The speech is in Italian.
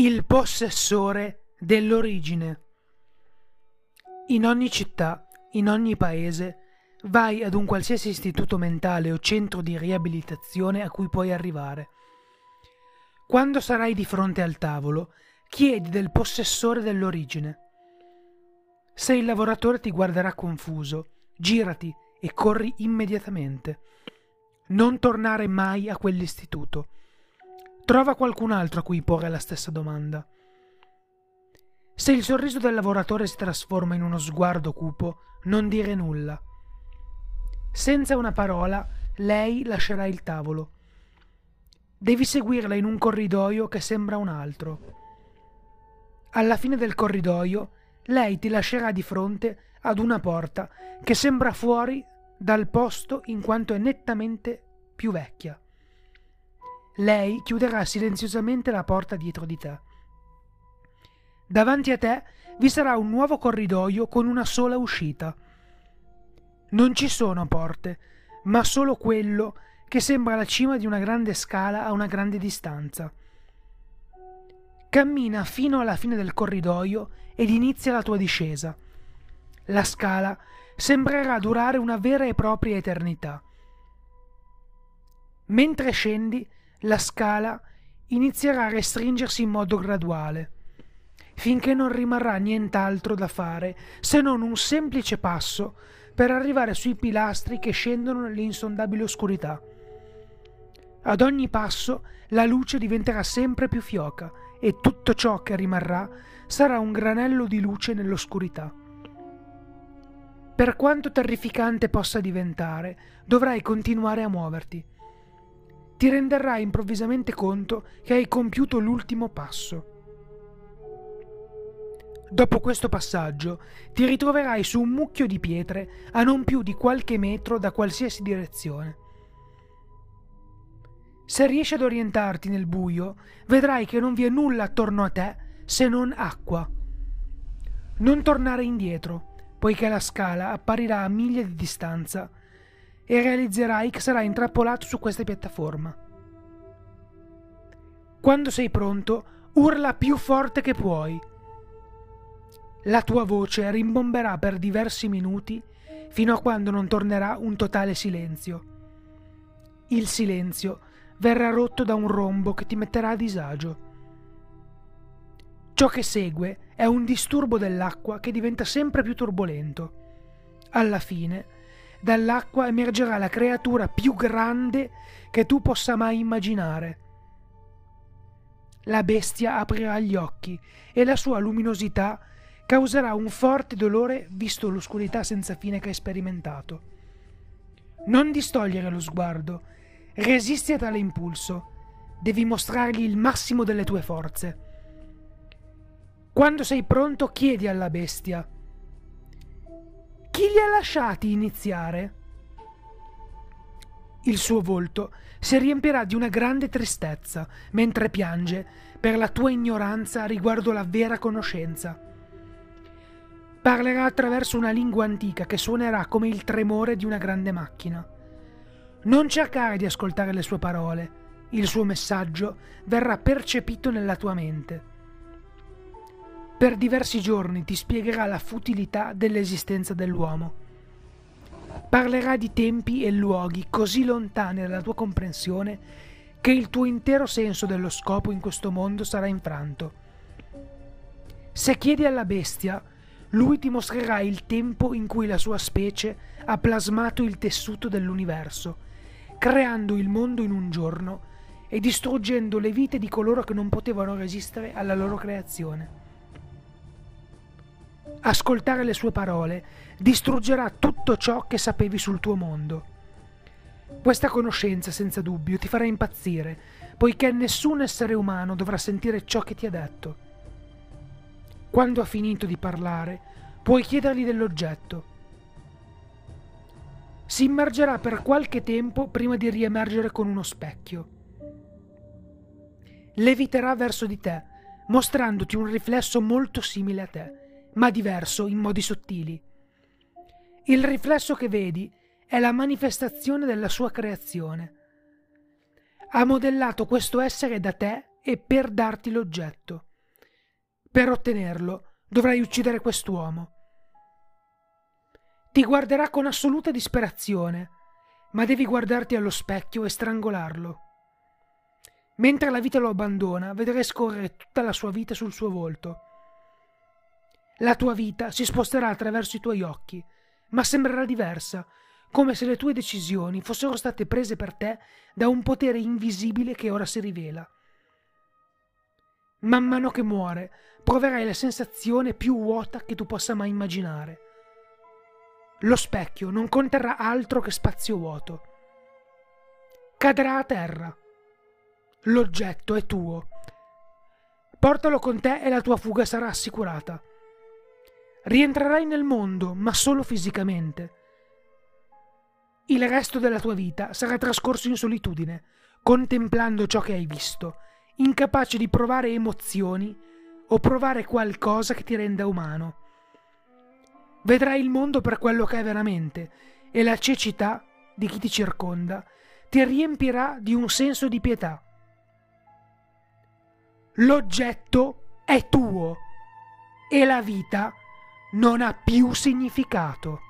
Il possessore dell'origine. In ogni città, in ogni paese, vai ad un qualsiasi istituto mentale o centro di riabilitazione a cui puoi arrivare. Quando sarai di fronte al tavolo, chiedi del possessore dell'origine. Se il lavoratore ti guarderà confuso, girati e corri immediatamente. Non tornare mai a quell'istituto Trova qualcun altro a cui porre la stessa domanda. Se il sorriso del lavoratore si trasforma in uno sguardo cupo, non dire nulla. Senza una parola, lei lascerà il tavolo. Devi seguirla in un corridoio che sembra un altro. Alla fine del corridoio, lei ti lascerà di fronte ad una porta che sembra fuori dal posto in quanto è nettamente più vecchia lei chiuderà silenziosamente la porta dietro di te. Davanti a te vi sarà un nuovo corridoio con una sola uscita. Non ci sono porte, ma solo quello che sembra la cima di una grande scala a una grande distanza. Cammina fino alla fine del corridoio ed inizia la tua discesa. La scala sembrerà durare una vera e propria eternità. Mentre scendi, la scala inizierà a restringersi in modo graduale, finché non rimarrà nient'altro da fare se non un semplice passo per arrivare sui pilastri che scendono nell'insondabile oscurità. Ad ogni passo la luce diventerà sempre più fioca e tutto ciò che rimarrà sarà un granello di luce nell'oscurità. Per quanto terrificante possa diventare, dovrai continuare a muoverti ti renderai improvvisamente conto che hai compiuto l'ultimo passo. Dopo questo passaggio ti ritroverai su un mucchio di pietre a non più di qualche metro da qualsiasi direzione. Se riesci ad orientarti nel buio, vedrai che non vi è nulla attorno a te se non acqua. Non tornare indietro, poiché la scala apparirà a miglia di distanza e realizzerai che sarai intrappolato su questa piattaforma. Quando sei pronto, urla più forte che puoi. La tua voce rimbomberà per diversi minuti fino a quando non tornerà un totale silenzio. Il silenzio verrà rotto da un rombo che ti metterà a disagio. Ciò che segue è un disturbo dell'acqua che diventa sempre più turbolento. Alla fine, dall'acqua emergerà la creatura più grande che tu possa mai immaginare. La bestia aprirà gli occhi e la sua luminosità causerà un forte dolore visto l'oscurità senza fine che hai sperimentato. Non distogliere lo sguardo, resisti a tale impulso, devi mostrargli il massimo delle tue forze. Quando sei pronto chiedi alla bestia chi li ha lasciati iniziare? Il suo volto si riempirà di una grande tristezza mentre piange per la tua ignoranza riguardo la vera conoscenza. Parlerà attraverso una lingua antica che suonerà come il tremore di una grande macchina. Non cercare di ascoltare le sue parole, il suo messaggio verrà percepito nella tua mente. Per diversi giorni ti spiegherà la futilità dell'esistenza dell'uomo. Parlerà di tempi e luoghi così lontani dalla tua comprensione che il tuo intero senso dello scopo in questo mondo sarà infranto. Se chiedi alla bestia, lui ti mostrerà il tempo in cui la sua specie ha plasmato il tessuto dell'universo, creando il mondo in un giorno e distruggendo le vite di coloro che non potevano resistere alla loro creazione. Ascoltare le sue parole distruggerà tutto ciò che sapevi sul tuo mondo. Questa conoscenza, senza dubbio, ti farà impazzire, poiché nessun essere umano dovrà sentire ciò che ti ha detto. Quando ha finito di parlare, puoi chiedergli dell'oggetto. Si immergerà per qualche tempo prima di riemergere con uno specchio. Leviterà verso di te, mostrandoti un riflesso molto simile a te ma diverso in modi sottili. Il riflesso che vedi è la manifestazione della sua creazione. Ha modellato questo essere da te e per darti l'oggetto. Per ottenerlo dovrai uccidere quest'uomo. Ti guarderà con assoluta disperazione, ma devi guardarti allo specchio e strangolarlo. Mentre la vita lo abbandona, vedrai scorrere tutta la sua vita sul suo volto. La tua vita si sposterà attraverso i tuoi occhi, ma sembrerà diversa, come se le tue decisioni fossero state prese per te da un potere invisibile che ora si rivela. Man mano che muore, proverai la sensazione più vuota che tu possa mai immaginare. Lo specchio non conterrà altro che spazio vuoto. Cadrà a terra. L'oggetto è tuo. Portalo con te e la tua fuga sarà assicurata. Rientrerai nel mondo, ma solo fisicamente. Il resto della tua vita sarà trascorso in solitudine, contemplando ciò che hai visto, incapace di provare emozioni o provare qualcosa che ti renda umano. Vedrai il mondo per quello che è veramente e la cecità di chi ti circonda ti riempirà di un senso di pietà. L'oggetto è tuo e la vita non ha più significato.